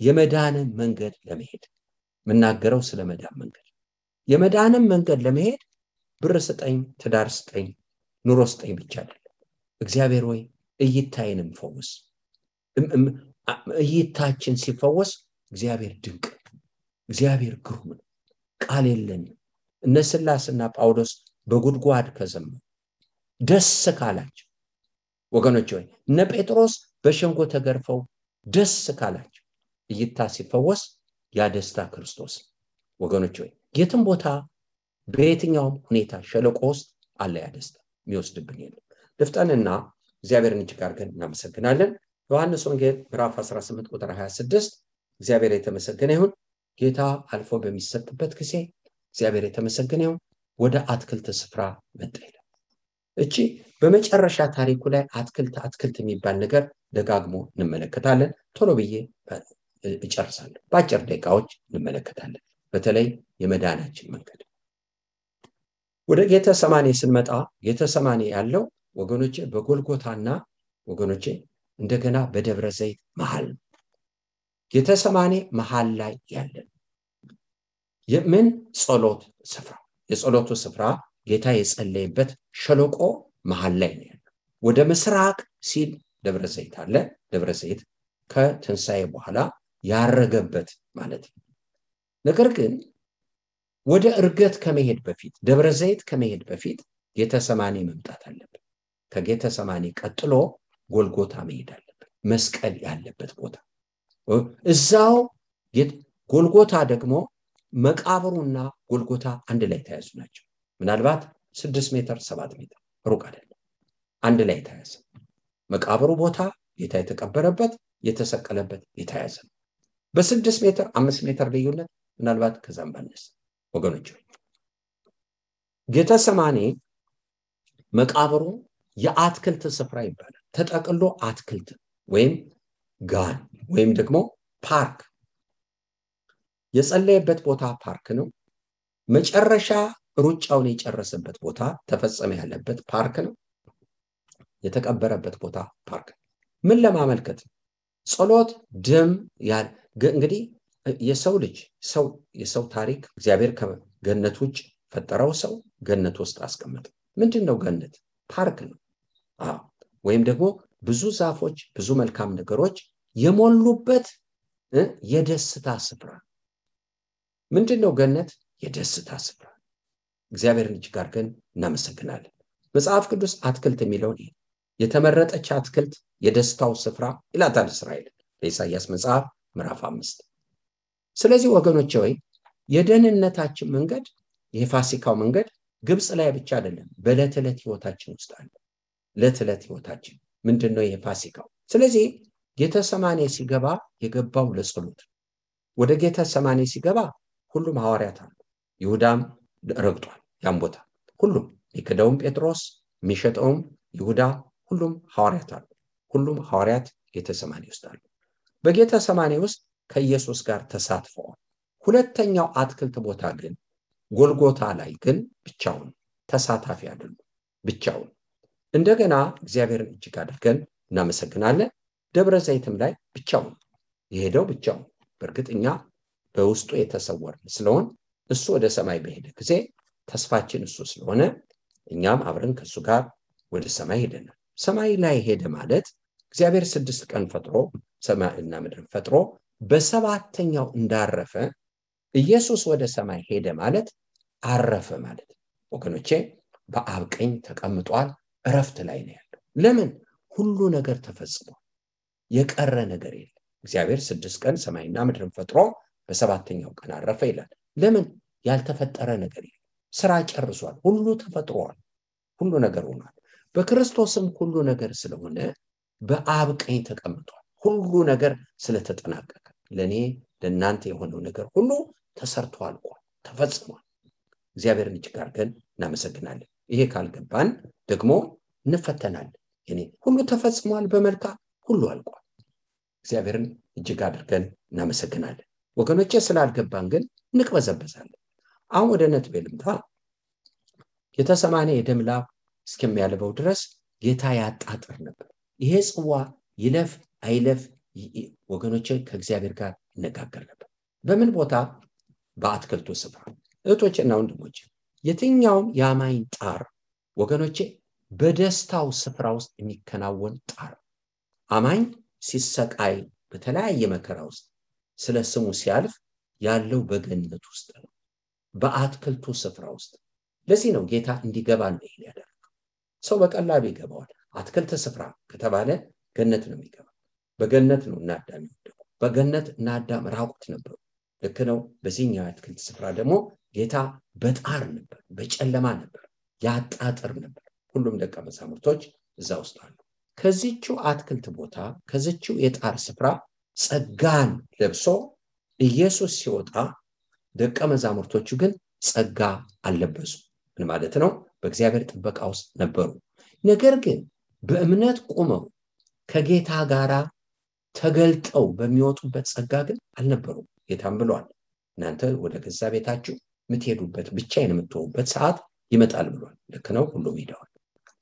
የመዳንን መንገድ ለመሄድ የምናገረው ስለ መዳን መንገድ የመዳንን መንገድ ለመሄድ ብር ስጠኝ፣ ትዳር ስጠኝ፣ ኑሮ ስጠኝ ብቻ አይደለም። እግዚአብሔር ወይ እይታዬንም ፈውስ። እይታችን ሲፈወስ እግዚአብሔር ድንቅ፣ እግዚአብሔር ግሩም ነው። ቃል የለንም። እነ ስላስና ጳውሎስ በጉድጓድ ከዘመሩ ደስ ካላቸው ወገኖች ወይ እነ ጴጥሮስ በሸንጎ ተገርፈው ደስ ካላቸው እይታ ሲፈወስ ያ ደስታ ክርስቶስ ወገኖች ወይ የትም ቦታ በየትኛውም ሁኔታ ሸለቆ ውስጥ አለ ያ የሚወስድብን የለም። ልፍጠንና እግዚአብሔርን እጅግ አድርገን እናመሰግናለን። ዮሐንስ ወንጌል ምዕራፍ 18 ቁጥር 26 እግዚአብሔር የተመሰገነ ይሁን። ጌታ አልፎ በሚሰጥበት ጊዜ እግዚአብሔር የተመሰገነ ይሁን። ወደ አትክልት ስፍራ መጣ ይላል። እቺ በመጨረሻ ታሪኩ ላይ አትክልት አትክልት የሚባል ነገር ደጋግሞ እንመለከታለን። ቶሎ ብዬ እጨርሳለሁ። በአጭር ደቂቃዎች እንመለከታለን። በተለይ የመዳናችን መንገድ ወደ ጌተ ሰማኔ ስንመጣ ጌተ ሰማኔ ያለው ወገኖቼ በጎልጎታና ወገኖቼ እንደገና በደብረ ዘይት መሃል ነው። ጌተ ሰማኔ መሃል ላይ ያለን የምን ጸሎት ስፍራ የጸሎቱ ስፍራ ጌታ የጸለየበት ሸለቆ መሃል ላይ ነው ያለው። ወደ ምስራቅ ሲል ደብረ ዘይት አለ። ደብረ ዘይት ከትንሣኤ በኋላ ያረገበት ማለት ነው። ነገር ግን ወደ እርገት ከመሄድ በፊት ደብረ ዘይት ከመሄድ በፊት ጌተሰማኔ መምጣት አለብን። ከጌተሰማኔ ቀጥሎ ጎልጎታ መሄድ አለብን። መስቀል ያለበት ቦታ እዛው ጎልጎታ ደግሞ መቃብሩና ጎልጎታ አንድ ላይ ተያዙ ናቸው። ምናልባት ስድስት ሜትር ሰባት ሜትር ሩቅ አይደለም። አንድ ላይ የተያዘ መቃብሩ ቦታ ጌታ የተቀበረበት የተሰቀለበት የተያዘ በስድስት ሜትር አምስት ሜትር ልዩነት ምናልባት ከዛም ባነሰ ወገኖች ጌተሰማኔ መቃብሩ የአትክልት ስፍራ ይባላል። ተጠቅሎ አትክልት ወይም ጋን ወይም ደግሞ ፓርክ የጸለየበት ቦታ ፓርክ ነው። መጨረሻ ሩጫውን የጨረሰበት ቦታ ተፈጸመ ያለበት ፓርክ ነው። የተቀበረበት ቦታ ፓርክ ምን ለማመልከት ጸሎት ደም እንግዲህ የሰው ልጅ ሰው የሰው ታሪክ እግዚአብሔር ከገነት ውጭ ፈጠረው ሰው ገነት ውስጥ አስቀመጠ። ምንድን ነው ገነት? ፓርክ ነው ወይም ደግሞ ብዙ ዛፎች፣ ብዙ መልካም ነገሮች የሞሉበት የደስታ ስፍራ ምንድን ነው ገነት? የደስታ ስፍራ። እግዚአብሔርን እጅግ አድርገን እናመሰግናለን። መጽሐፍ ቅዱስ አትክልት የሚለውን የተመረጠች አትክልት የደስታው ስፍራ ይላታል እስራኤል በኢሳያስ መጽሐፍ ምዕራፍ አምስት ስለዚህ ወገኖቼ ወይ የደህንነታችን መንገድ የፋሲካው መንገድ ግብፅ ላይ ብቻ አይደለም፣ በዕለት ዕለት ህይወታችን ውስጥ አለ። ዕለት ዕለት ህይወታችን ምንድን ነው የፋሲካው? ስለዚህ ጌተሰማኔ ሲገባ የገባው ለጸሎት ወደ ጌተሰማኔ ሲገባ ሁሉም ሐዋርያት አሉ። ይሁዳም ረግጧል ያን ቦታ ሁሉም የክደውም ጴጥሮስ የሚሸጠውም ይሁዳ ሁሉም ሐዋርያት አሉ። ሁሉም ሐዋርያት ጌተሰማኔ ውስጥ አሉ። በጌተሰማኔ ውስጥ ከኢየሱስ ጋር ተሳትፈዋል። ሁለተኛው አትክልት ቦታ ግን ጎልጎታ ላይ ግን ብቻውን ተሳታፊ አይደሉም። ብቻውን እንደገና እግዚአብሔርን እጅግ አድርገን እናመሰግናለን። ደብረ ዘይትም ላይ ብቻውን የሄደው ብቻውን። በእርግጥ እኛ በውስጡ የተሰወርን ስለሆን እሱ ወደ ሰማይ በሄደ ጊዜ ተስፋችን እሱ ስለሆነ እኛም አብረን ከእሱ ጋር ወደ ሰማይ ሄደናል። ሰማይ ላይ ሄደ ማለት እግዚአብሔር ስድስት ቀን ፈጥሮ ሰማይና ምድርን ፈጥሮ በሰባተኛው እንዳረፈ ኢየሱስ ወደ ሰማይ ሄደ ማለት አረፈ ማለት ወገኖቼ፣ በአብ ቀኝ ተቀምጧል። እረፍት ላይ ነው ያለው። ለምን? ሁሉ ነገር ተፈጽሟል። የቀረ ነገር የለም። እግዚአብሔር ስድስት ቀን ሰማይና ምድርን ፈጥሮ በሰባተኛው ቀን አረፈ ይላል። ለምን? ያልተፈጠረ ነገር የለም። ስራ ጨርሷል። ሁሉ ተፈጥሯል። ሁሉ ነገር ሆኗል። በክርስቶስም ሁሉ ነገር ስለሆነ በአብ ቀኝ ተቀምጧል። ሁሉ ነገር ስለተጠናቀቀ ለእኔ ለእናንተ የሆነው ነገር ሁሉ ተሰርቶ አልቋል፣ ተፈጽሟል። እግዚአብሔርን እጅግ አድርገን እናመሰግናለን። ይሄ ካልገባን ደግሞ እንፈተናለን። እኔ ሁሉ ተፈጽሟል፣ በመልካም ሁሉ አልቋል። እግዚአብሔርን እጅግ አድርገን እናመሰግናለን። ወገኖቼ ስላልገባን ግን እንቅበዘበዛለን። አሁን ወደ ነጥቤ ልምጣ። ጌተሰማኔ የደም ላብ እስከሚያልበው ድረስ ጌታ ያጣጥር ነበር። ይሄ ጽዋ ይለፍ አይለፍ ወገኖቼ ከእግዚአብሔር ጋር ይነጋገር ነበር። በምን ቦታ? በአትክልቱ ስፍራ። እህቶችና ወንድሞች የትኛውም የአማኝ ጣር ወገኖቼ በደስታው ስፍራ ውስጥ የሚከናወን ጣር አማኝ ሲሰቃይ በተለያየ መከራ ውስጥ ስለ ስሙ ሲያልፍ ያለው በገነት ውስጥ ነው፣ በአትክልቱ ስፍራ ውስጥ። ለዚህ ነው ጌታ እንዲገባ ነው ያደረገው። ሰው በቀላሉ ይገባዋል። አትክልት ስፍራ ከተባለ ገነት ነው የሚገባ። በገነት ነው እና አዳም በገነት እና ራቁት ነበሩ። ልክ ነው። በዚህኛው የአትክልት ስፍራ ደግሞ ጌታ በጣር ነበር፣ በጨለማ ነበር፣ ያጣጥር ነበር። ሁሉም ደቀ መዛሙርቶች እዛ ውስጥ አሉ። ከዚችው አትክልት ቦታ ከዚችው የጣር ስፍራ ጸጋን ለብሶ ኢየሱስ ሲወጣ ደቀ መዛሙርቶቹ ግን ጸጋ አልለበሱ። ምን ማለት ነው? በእግዚአብሔር ጥበቃ ውስጥ ነበሩ። ነገር ግን በእምነት ቆመው ከጌታ ጋር ተገልጠው በሚወጡበት ጸጋ ግን አልነበሩም። ጌታም ብሏል፣ እናንተ ወደ ገዛ ቤታችሁ የምትሄዱበት ብቻዬን የምትሆኑበት ሰዓት ይመጣል ብሏል። ልክ ነው። ሁሉም ሄደዋል።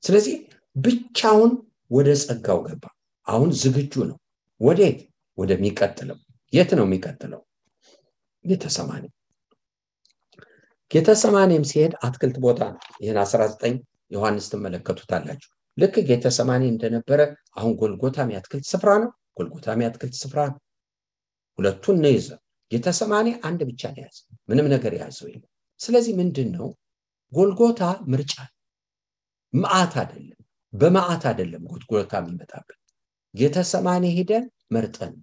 ስለዚህ ብቻውን ወደ ጸጋው ገባ። አሁን ዝግጁ ነው። ወዴት? ወደሚቀጥለው። የት ነው የሚቀጥለው? ጌተሰማኔ። ጌተሰማኔም ሲሄድ አትክልት ቦታ ነው። ይህን 19 ዮሐንስ ትመለከቱታላችሁ። ልክ ጌተሰማኔ እንደነበረ አሁን ጎልጎታም የአትክልት ስፍራ ነው። ጎልጎታም የአትክልት ስፍራ ነው። ሁለቱን ነው ይዘ ጌተሰማኔ አንድ ብቻ ነው የያዘ፣ ምንም ነገር የያዘው የለም። ስለዚህ ምንድን ነው ጎልጎታ ምርጫ መዓት አይደለም፣ በመዓት አይደለም ጎልጎታ የሚመጣብን። ጌተሰማኔ ሄደን መርጠን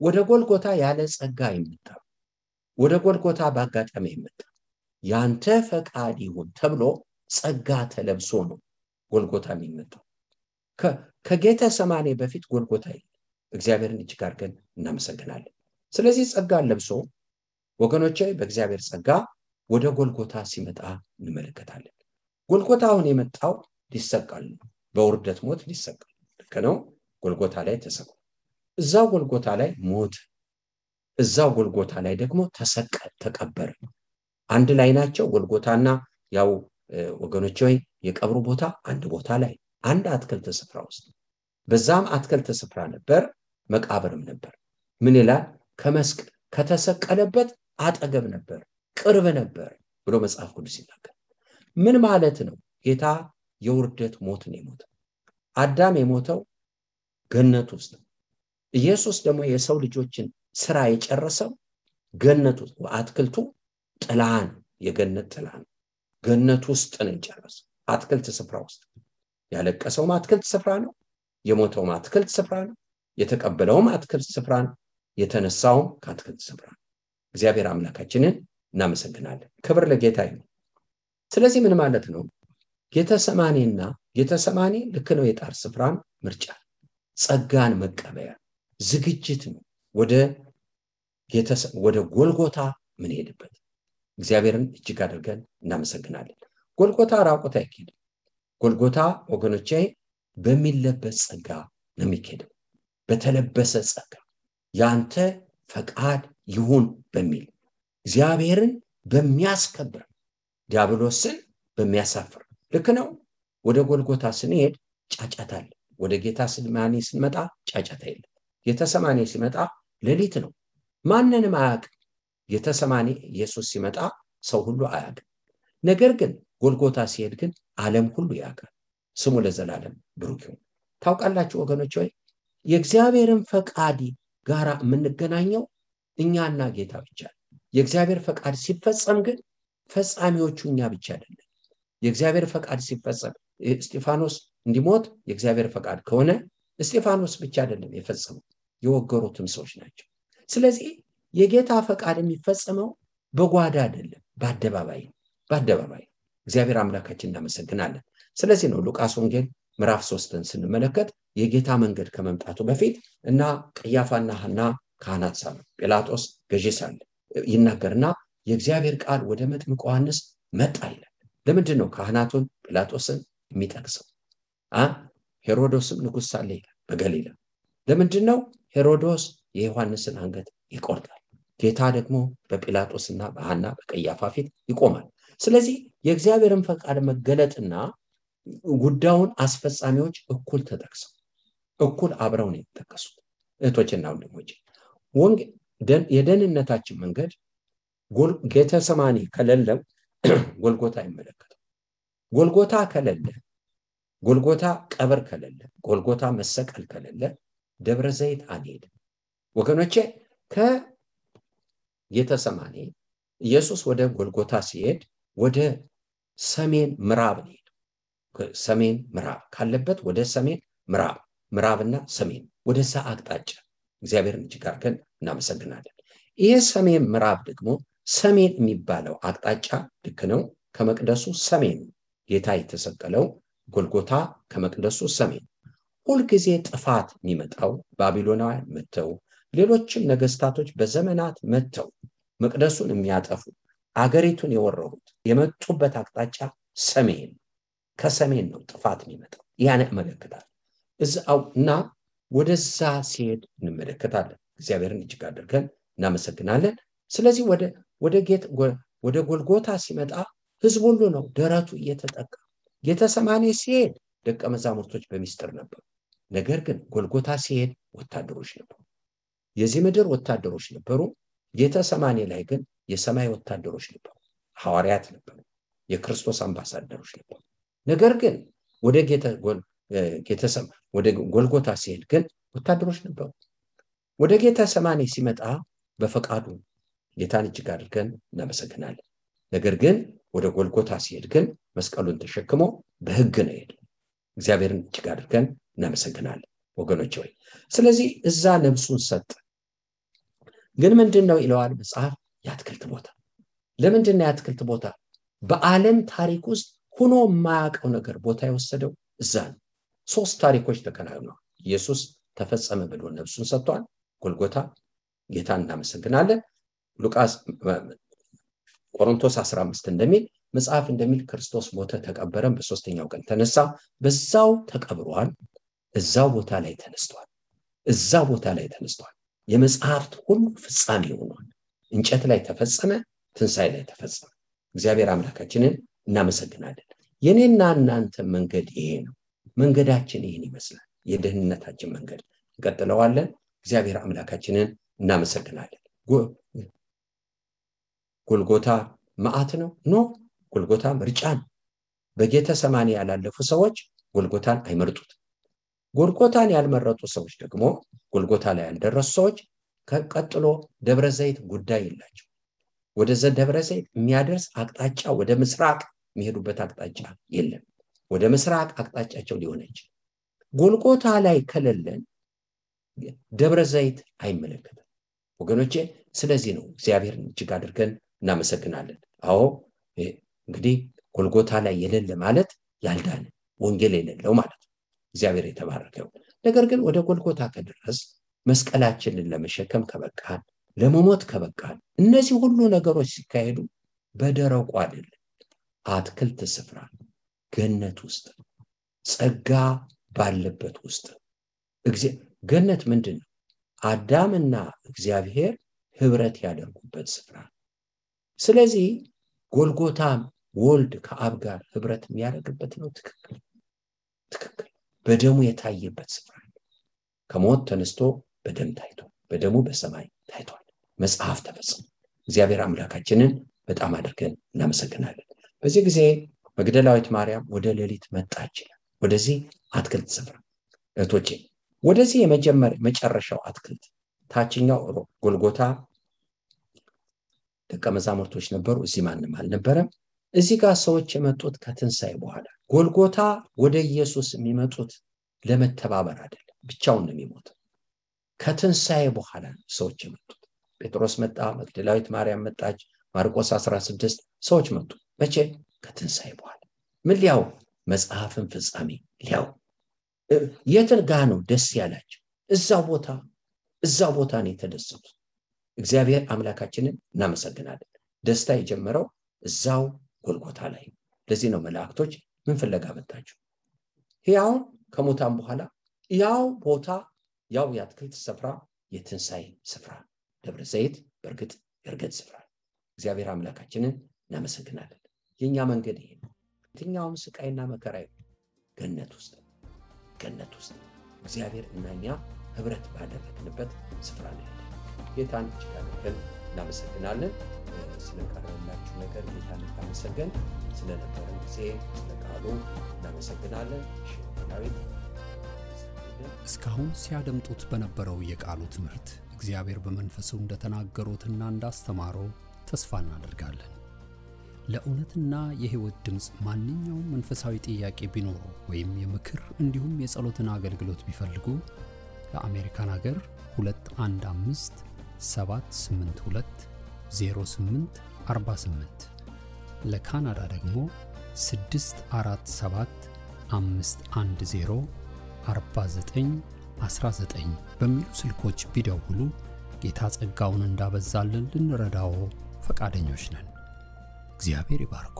ወደ ጎልጎታ ያለ ጸጋ ይመጣ ወደ ጎልጎታ በአጋጣሚ ይመጣ ያንተ ፈቃድ ይሁን ተብሎ ጸጋ ተለብሶ ነው ጎልጎታ የሚመጣው። ከጌተ ሰማኔ በፊት ጎልጎታ እግዚአብሔርን እጅግ አድርገን እናመሰግናለን። ስለዚህ ጸጋን ለብሶ ወገኖቼ በእግዚአብሔር ጸጋ ወደ ጎልጎታ ሲመጣ እንመለከታለን። ጎልጎታ አሁን የመጣው ሊሰቀል ነው። በውርደት ሞት ሊሰቀል ልክ ነው። ጎልጎታ ላይ ተሰቅሎ እዛው ጎልጎታ ላይ ሞት፣ እዛው ጎልጎታ ላይ ደግሞ ተሰቀል ተቀበረ። አንድ ላይ ናቸው። ጎልጎታና ያው ወገኖች ወይ የቀብሩ ቦታ አንድ ቦታ ላይ አንድ አትክልት ስፍራ ውስጥ በዛም አትክልት ስፍራ ነበር፣ መቃብርም ነበር። ምን ይላል? ከመስቀል ከተሰቀለበት አጠገብ ነበር፣ ቅርብ ነበር ብሎ መጽሐፍ ቅዱስ ይናገር። ምን ማለት ነው? ጌታ የውርደት ሞትን የሞተው አዳም የሞተው ገነት ውስጥ ኢየሱስ ደግሞ የሰው ልጆችን ስራ የጨረሰው ውስጥ አትክልቱ ጥላ ነው፣ የገነት ጥላ ነው። ገነት ውስጥ ነው የጨረሰው፣ አትክልት ስፍራ ውስጥ። ያለቀሰውም አትክልት ስፍራ ነው፣ የሞተውም አትክልት ስፍራ ነው፣ የተቀበለውም አትክልት ስፍራ ነው፣ የተነሳውም ከአትክልት ስፍራ እግዚአብሔር አምላካችንን እናመሰግናለን። ክብር ለጌታ ይሁን። ስለዚህ ምን ማለት ነው? ጌተሰማኔና ጌተሰማኔ ልክ ነው፣ የጣር ስፍራን ምርጫ፣ ጸጋን መቀበያ ዝግጅት ነው። ወደ ጎልጎታ ምን ሄድበት እግዚአብሔርን እጅግ አድርገን እናመሰግናለን። ጎልጎታ ራቁት አይኬድም። ጎልጎታ ወገኖቼ በሚለበስ ጸጋ ነው የሚኬደው። በተለበሰ ጸጋ ያንተ ፈቃድ ይሁን በሚል እግዚአብሔርን በሚያስከብር ዲያብሎስን በሚያሳፍር ልክ ነው። ወደ ጎልጎታ ስንሄድ ጫጫታ አለ። ወደ ጌታ ሰማኔ ስንመጣ ጫጫታ የለም። ጌተሰማኔ ሲመጣ ሌሊት ነው። ማንንም አያውቅም። ጌተሰማኔ ኢየሱስ ሲመጣ ሰው ሁሉ አያውቅም። ነገር ግን ጎልጎታ ሲሄድ ግን ዓለም ሁሉ ያውቃል። ስሙ ለዘላለም ብሩክ ታውቃላችሁ ወገኖች ወይ የእግዚአብሔርን ፈቃድ ጋራ የምንገናኘው እኛና ጌታ ብቻ የእግዚአብሔር ፈቃድ ሲፈጸም ግን ፈጻሚዎቹ እኛ ብቻ አይደለም። የእግዚአብሔር ፈቃድ ሲፈጸም እስጢፋኖስ እንዲሞት የእግዚአብሔር ፈቃድ ከሆነ እስጢፋኖስ ብቻ አይደለም የፈጸመው የወገሩትም ሰዎች ናቸው። ስለዚህ የጌታ ፈቃድ የሚፈጸመው በጓዳ አይደለም፣ በአደባባይ በአደባባይ እግዚአብሔር አምላካችን እናመሰግናለን። ስለዚህ ነው ሉቃስ ወንጌል ምዕራፍ ሶስትን ስንመለከት የጌታ መንገድ ከመምጣቱ በፊት እና ቀያፋና ሐና ካህናት ሳሉ ጲላጦስ ገዢ ሳለ ይናገርና የእግዚአብሔር ቃል ወደ መጥምቁ ዮሐንስ መጣ ይላል። ለምንድን ነው ካህናቱን ጲላጦስን የሚጠቅሰው? ሄሮዶስም ንጉሥ ሳለ ይላል በገሊላ ለምንድን ነው ሄሮዶስ የዮሐንስን አንገት ይቆርጣል? ጌታ ደግሞ በጲላጦስና በሐና በቀያፋ ፊት ይቆማል። ስለዚህ የእግዚአብሔርን ፈቃድ መገለጥና ጉዳዩን አስፈጻሚዎች እኩል ተጠቅሰው እኩል አብረው ነው የተጠቀሱት። እህቶችና ወንድሞች የደህንነታችን መንገድ ጌተሰማኒ ከሌለው [CLEARS THROAT] ጎልጎታ አይመለከተው። ጎልጎታ ከሌለ ጎልጎታ ቀብር ከሌለ ጎልጎታ መሰቀል ከሌለ ደብረ ዘይት አንሄድም። ወገኖቼ ከጌተሰማኒ ኢየሱስ ወደ ጎልጎታ ሲሄድ ወደ ሰሜን ምዕራብ ነው ሰሜን ምዕራብ ካለበት ወደ ሰሜን ምዕራብ ምዕራብና ሰሜን ወደዛ አቅጣጫ እግዚአብሔርን እጅግ አድርገን እናመሰግናለን። ይሄ ሰሜን ምዕራብ ደግሞ ሰሜን የሚባለው አቅጣጫ ልክ ነው። ከመቅደሱ ሰሜን ጌታ የተሰቀለው ጎልጎታ ከመቅደሱ ሰሜን። ሁልጊዜ ጥፋት የሚመጣው ባቢሎናውያን መጥተው ሌሎችም ነገስታቶች በዘመናት መጥተው መቅደሱን የሚያጠፉ አገሪቱን የወረሩት የመጡበት አቅጣጫ ሰሜን ከሰሜን ነው ጥፋት የሚመጣው። ያን ያመለክታል እዛው እና ወደዛ ሲሄድ እንመለከታለን። እግዚአብሔርን እጅግ አድርገን እናመሰግናለን። ስለዚህ ወደ ጎልጎታ ሲመጣ ህዝብ ሁሉ ነው ደረቱ እየተጠቃ ጌተሰማኔ ሲሄድ ደቀ መዛሙርቶች በሚስጥር ነበሩ። ነገር ግን ጎልጎታ ሲሄድ ወታደሮች ነበሩ። የዚህ ምድር ወታደሮች ነበሩ። ጌተሰማኔ ላይ ግን የሰማይ ወታደሮች ነበሩ። ሐዋርያት ነበሩ። የክርስቶስ አምባሳደሮች ነበሩ። ነገር ግን ወደ ወደ ጎልጎታ ሲሄድ ግን ወታደሮች ነበሩ። ወደ ጌተሰማኔ ሲመጣ በፈቃዱ ጌታን እጅግ አድርገን እናመሰግናለን። ነገር ግን ወደ ጎልጎታ ሲሄድ ግን መስቀሉን ተሸክሞ በህግ ነው ሄደ። እግዚአብሔርን እጅግ አድርገን እናመሰግናለን ወገኖች ወይ ስለዚህ እዛ ነብሱን ሰጠ። ግን ምንድን ነው ይለዋል መጽሐፍ የአትክልት ቦታ ለምንድን የአትክልት ቦታ? በዓለም ታሪክ ውስጥ ሆኖ የማያውቀው ነገር ቦታ የወሰደው እዛ ነው። ሶስት ታሪኮች ተከናውነዋል። ኢየሱስ ተፈጸመ ብሎ ነፍሱን ሰጥቷል። ጎልጎታ ጌታን እናመሰግናለን። ሉቃስ ቆሮንቶስ 15 እንደሚል መጽሐፍ እንደሚል ክርስቶስ ሞተ፣ ተቀበረን፣ በሶስተኛው ቀን ተነሳ። በዛው ተቀብሯል። እዛው ቦታ ላይ ተነስቷል። እዛ ቦታ ላይ ተነስቷል። የመጽሐፍት ሁሉ ፍጻሜ ሆኗል። እንጨት ላይ ተፈጸመ፣ ትንሣኤ ላይ ተፈጸመ። እግዚአብሔር አምላካችንን እናመሰግናለን። የኔና እናንተ መንገድ ይሄ ነው። መንገዳችን ይህን ይመስላል። የደህንነታችን መንገድ እንቀጥለዋለን። እግዚአብሔር አምላካችንን እናመሰግናለን። ጎልጎታ መዓት ነው? ኖ ጎልጎታ ምርጫ ነው። በጌተ ሰማኒ ያላለፉ ሰዎች ጎልጎታን አይመርጡት። ጎልጎታን ያልመረጡ ሰዎች ደግሞ ጎልጎታ ላይ ያልደረሱ ሰዎች ቀጥሎ ደብረ ዘይት ጉዳይ የላቸው። ወደ ደብረ ዘይት የሚያደርስ አቅጣጫ ወደ ምስራቅ የሚሄዱበት አቅጣጫ የለም። ወደ ምስራቅ አቅጣጫቸው ሊሆን አይችልም። ጎልጎታ ላይ ከሌለን ደብረ ዘይት አይመለከትም። ወገኖቼ፣ ስለዚህ ነው እግዚአብሔርን እጅግ አድርገን እናመሰግናለን። አዎ እንግዲህ ጎልጎታ ላይ የሌለ ማለት ያልዳነ ወንጌል የሌለው ማለት ነው። እግዚአብሔር የተባረከው። ነገር ግን ወደ ጎልጎታ ከደረስ መስቀላችንን ለመሸከም ከበቃን፣ ለመሞት ከበቃን፣ እነዚህ ሁሉ ነገሮች ሲካሄዱ በደረቁ አይደለም፣ አትክልት ስፍራ ገነት ውስጥ ጸጋ ባለበት ውስጥ ገነት ምንድን ነው? አዳምና እግዚአብሔር ህብረት ያደርጉበት ስፍራ። ስለዚህ ጎልጎታም ወልድ ከአብ ጋር ህብረት የሚያደርግበት ነው። ትክክል ትክክል። በደሙ የታየበት ስፍራ ከሞት ተነስቶ በደም ታይቷል። በደሙ በሰማይ ታይቷል። መጽሐፍ ተፈጽሞ እግዚአብሔር አምላካችንን በጣም አድርገን እናመሰግናለን። በዚህ ጊዜ መግደላዊት ማርያም ወደ ሌሊት መጣች ይላል። ወደዚህ አትክልት ስፍራ እህቶቼ፣ ወደዚህ የመጨረሻው አትክልት ታችኛው ጎልጎታ ደቀ መዛሙርቶች ነበሩ። እዚህ ማንም አልነበረም። እዚህ ጋር ሰዎች የመጡት ከትንሣኤ በኋላ ጎልጎታ ወደ ኢየሱስ የሚመጡት ለመተባበር አይደለም፣ ብቻውን ነው የሚሞተው። ከትንሣኤ በኋላ ሰዎች የመጡት ጴጥሮስ መጣ፣ መግደላዊት ማርያም መጣች፣ ማርቆስ 16 ሰዎች መጡ። መቼ? ከትንሣኤ በኋላ ምን ሊያው መጽሐፍን ፍጻሜ ሊያው የትን ጋ ነው ደስ ያላቸው? እዛ ቦታ እዛ ቦታ ነው የተደሰቱት። እግዚአብሔር አምላካችንን እናመሰግናለን። ደስታ የጀመረው እዛው ጎልጎታ ላይ ለዚህ ነው መላእክቶች ምን ፍለጋ መጣችሁ? ያው ከሙታን በኋላ ያው ቦታ ያው የአትክልት ስፍራ የትንሣኤ ስፍራ ደብረ ዘይት በእርግጥ የእርገት ስፍራ እግዚአብሔር አምላካችንን እናመሰግናለን። የእኛ መንገድ ይሄ ነው። የትኛውም ስቃይና መከራ ገነት ውስጥ ገነት ውስጥ እግዚአብሔር እና ህብረት ባደረግንበት ስፍራ ነው ያለ። ጌታን አድርገን እናመሰግናለን። ስለቀረበላችሁ ነገር ጌታን እናመሰገን። ስለነበረን ጊዜ ስለ ቃሉ እናመሰግናለን። ዳዊት እስካሁን ሲያደምጡት በነበረው የቃሉ ትምህርት እግዚአብሔር በመንፈሱ እንደተናገሩትና እንዳስተማረው ተስፋ እናደርጋለን። ለእውነትና የሕይወት ድምፅ ማንኛውም መንፈሳዊ ጥያቄ ቢኖሩ ወይም የምክር እንዲሁም የጸሎትን አገልግሎት ቢፈልጉ ለአሜሪካን ሀገር 215 782 08 48 ለካናዳ ደግሞ 647 510 49 19 በሚሉ ስልኮች ቢደውሉ ጌታ ጸጋውን እንዳበዛልን ልንረዳዎ ፈቃደኞች ነን። እግዚአብሔር ይባርኮ።